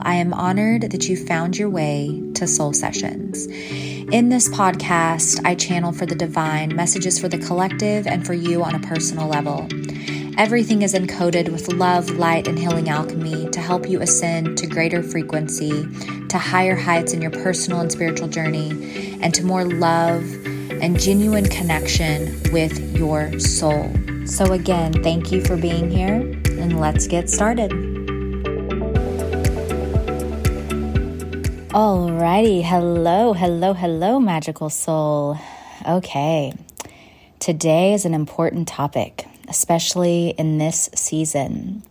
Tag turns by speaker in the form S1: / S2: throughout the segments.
S1: I am honored that you found your way to Soul Sessions. In this podcast, I channel for the divine messages for the collective and for you on a personal level. Everything is encoded with love, light, and healing alchemy to help you ascend to greater frequency, to higher heights in your personal and spiritual journey, and to more love and genuine connection with your soul. So, again, thank you for being here, and let's get started. Alrighty, hello, hello, hello, magical soul. Okay, today is an important topic, especially in this season.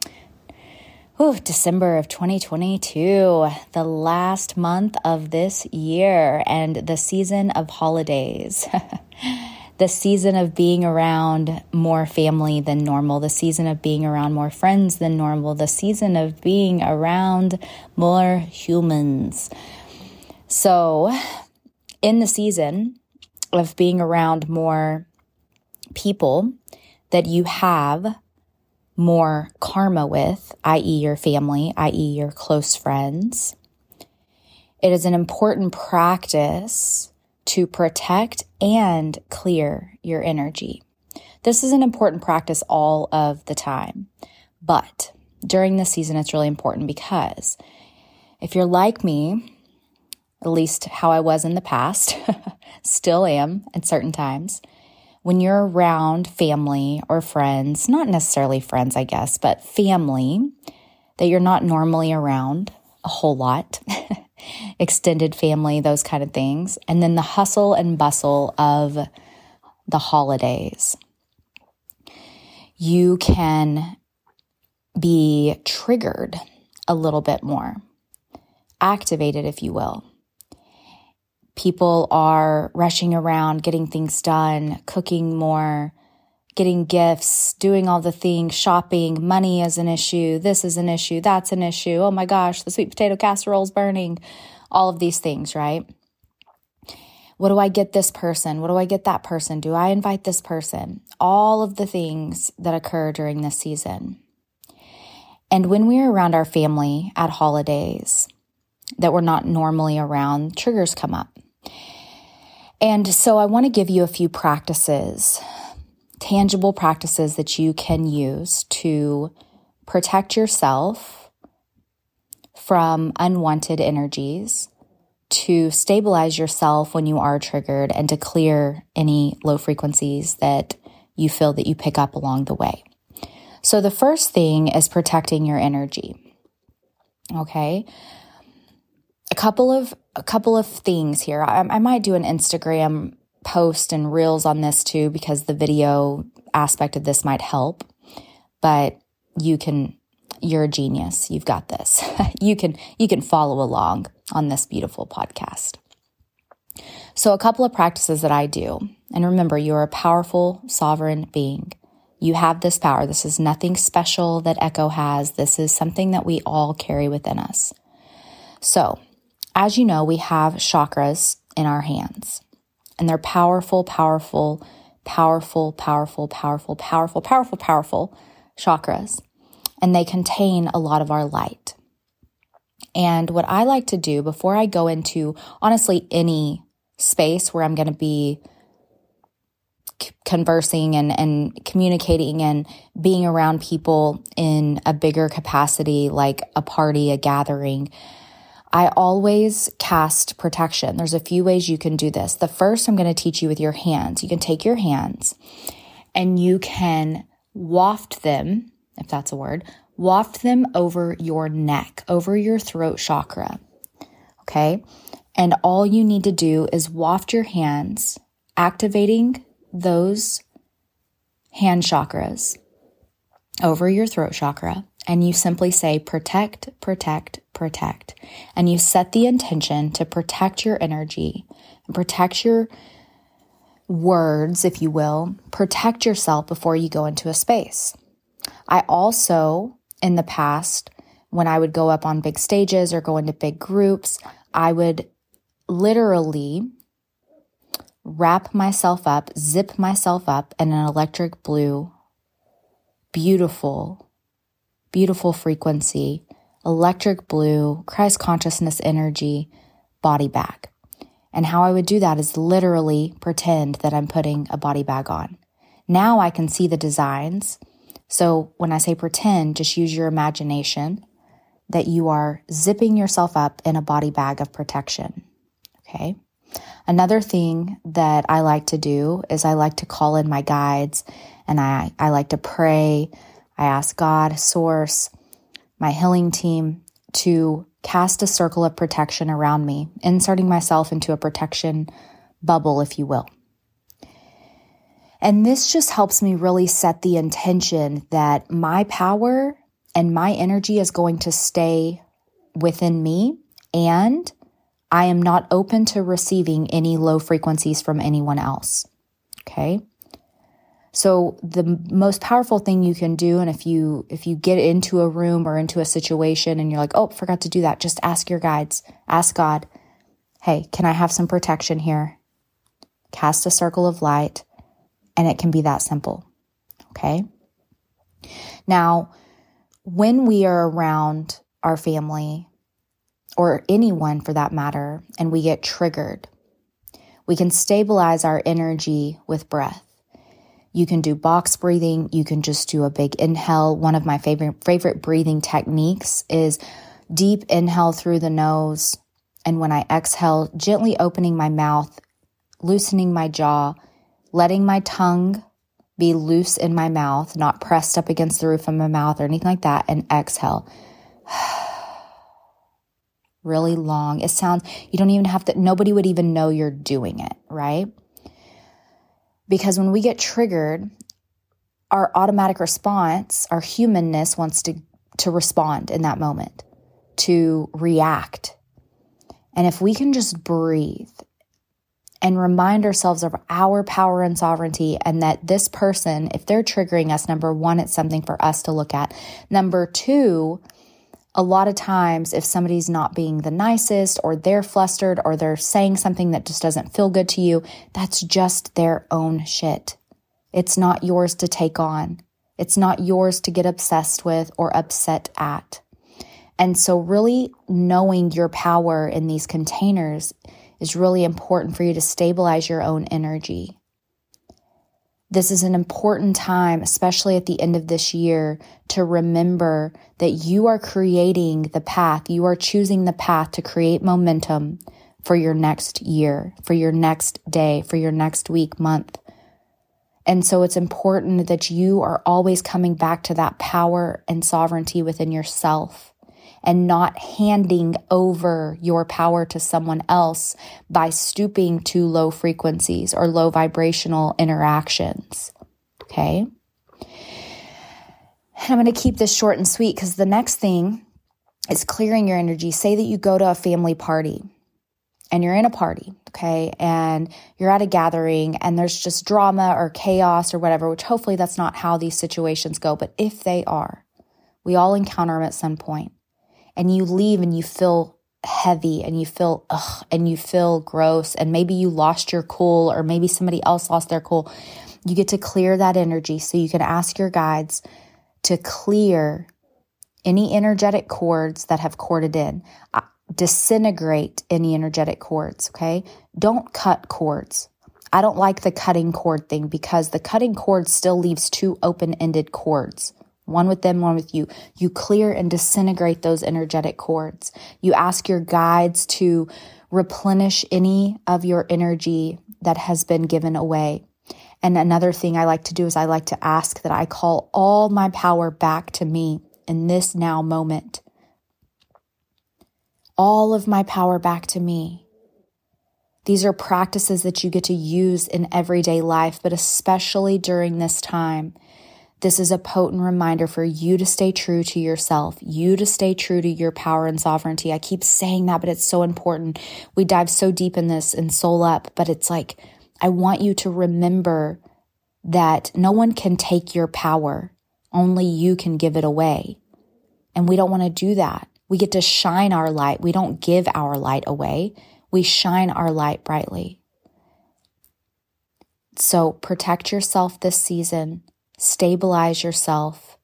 S1: Ooh, December of 2022, the last month of this year, and the season of holidays. the season of being around more family than normal, the season of being around more friends than normal, the season of being around more humans. So, in the season of being around more people that you have more karma with, i.e., your family, i.e., your close friends, it is an important practice to protect and clear your energy. This is an important practice all of the time, but during the season, it's really important because if you're like me, at least how I was in the past, still am at certain times. When you're around family or friends, not necessarily friends, I guess, but family that you're not normally around a whole lot, extended family, those kind of things. And then the hustle and bustle of the holidays. You can be triggered a little bit more, activated, if you will people are rushing around, getting things done, cooking more, getting gifts, doing all the things, shopping, money is an issue, this is an issue, that's an issue. Oh my gosh, the sweet potato casserole is burning. All of these things, right? What do I get this person? What do I get that person? Do I invite this person? All of the things that occur during this season. And when we're around our family at holidays that we're not normally around, triggers come up. And so I want to give you a few practices, tangible practices that you can use to protect yourself from unwanted energies, to stabilize yourself when you are triggered, and to clear any low frequencies that you feel that you pick up along the way. So the first thing is protecting your energy. Okay a couple of a couple of things here. I, I might do an Instagram post and reels on this too because the video aspect of this might help. But you can you're a genius. You've got this. you can you can follow along on this beautiful podcast. So a couple of practices that I do. And remember, you're a powerful sovereign being. You have this power. This is nothing special that Echo has. This is something that we all carry within us. So, as you know, we have chakras in our hands, and they're powerful, powerful, powerful, powerful, powerful, powerful, powerful, powerful chakras, and they contain a lot of our light. And what I like to do before I go into honestly any space where I'm going to be conversing and, and communicating and being around people in a bigger capacity, like a party, a gathering, I always cast protection. There's a few ways you can do this. The first I'm going to teach you with your hands. You can take your hands and you can waft them, if that's a word, waft them over your neck, over your throat chakra. Okay. And all you need to do is waft your hands, activating those hand chakras over your throat chakra and you simply say protect, protect, protect. And you set the intention to protect your energy and protect your words, if you will, protect yourself before you go into a space. I also, in the past, when I would go up on big stages or go into big groups, I would literally wrap myself up, zip myself up in an electric blue, beautiful beautiful frequency electric blue Christ consciousness energy body bag. And how I would do that is literally pretend that I'm putting a body bag on. Now I can see the designs. So when I say pretend, just use your imagination that you are zipping yourself up in a body bag of protection. Okay. Another thing that I like to do is I like to call in my guides and I, I like to pray. I ask God, source, my healing team to cast a circle of protection around me, inserting myself into a protection bubble, if you will. And this just helps me really set the intention that my power and my energy is going to stay within me and I am not open to receiving any low frequencies from anyone else. Okay. So the most powerful thing you can do, and if you, if you get into a room or into a situation and you're like, oh, forgot to do that, just ask your guides, ask God, hey, can I have some protection here? Cast a circle of light, and it can be that simple. Okay. Now, when we are around our family or anyone for that matter, and we get triggered, we can stabilize our energy with breath. You can do box breathing. You can just do a big inhale. One of my favorite, favorite breathing techniques is deep inhale through the nose. And when I exhale, gently opening my mouth, loosening my jaw, letting my tongue be loose in my mouth, not pressed up against the roof of my mouth or anything like that, and exhale. really long. It sounds, you don't even have to, nobody would even know you're doing it, right? Because when we get triggered, our automatic response, our humanness wants to, to respond in that moment, to react. And if we can just breathe and remind ourselves of our power and sovereignty, and that this person, if they're triggering us, number one, it's something for us to look at. Number two, a lot of times, if somebody's not being the nicest or they're flustered or they're saying something that just doesn't feel good to you, that's just their own shit. It's not yours to take on. It's not yours to get obsessed with or upset at. And so, really knowing your power in these containers is really important for you to stabilize your own energy. This is an important time, especially at the end of this year, to remember that you are creating the path. You are choosing the path to create momentum for your next year, for your next day, for your next week, month. And so it's important that you are always coming back to that power and sovereignty within yourself and not handing over your power to someone else by stooping to low frequencies or low vibrational interactions. Okay. And I'm going to keep this short and sweet because the next thing is clearing your energy. Say that you go to a family party and you're in a party, okay, and you're at a gathering and there's just drama or chaos or whatever, which hopefully that's not how these situations go. But if they are, we all encounter them at some point and you leave and you feel heavy and you feel ugh and you feel gross and maybe you lost your cool or maybe somebody else lost their cool you get to clear that energy so you can ask your guides to clear any energetic cords that have corded in. Uh, disintegrate any energetic cords okay? Don't cut cords. I don't like the cutting cord thing because the cutting cord still leaves two open-ended cords one with them, one with you. You clear and disintegrate those energetic cords. You ask your guides to replenish any of your energy that has been given away. And another thing I like to do is I like to ask that I call all my power back to me in this now moment. All of my power back to me. These are practices that you get to use in everyday life, but especially during this time this is a potent reminder for you to stay true to yourself, you to stay true to your power and sovereignty. I keep saying that, but it's so important. We dive so deep in this and soul up, but it's like, I want you to remember that no one can take your power. Only you can give it away. And we don't want to do that. We get to shine our light. We don't give our light away. We shine our light brightly. So protect yourself this season stabilize yourself,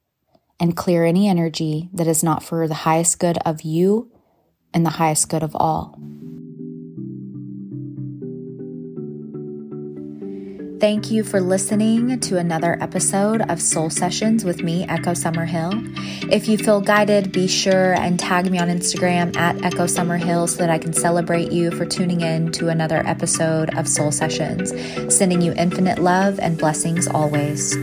S1: and clear any energy that is not for the highest good of you and the highest good of all. Thank you for listening to another episode of Soul Sessions with me, Echo Summerhill. If you feel guided, be sure and tag me on Instagram at Echo Summerhill so that I can celebrate you for tuning in to another episode of Soul Sessions. Sending you infinite love and blessings always.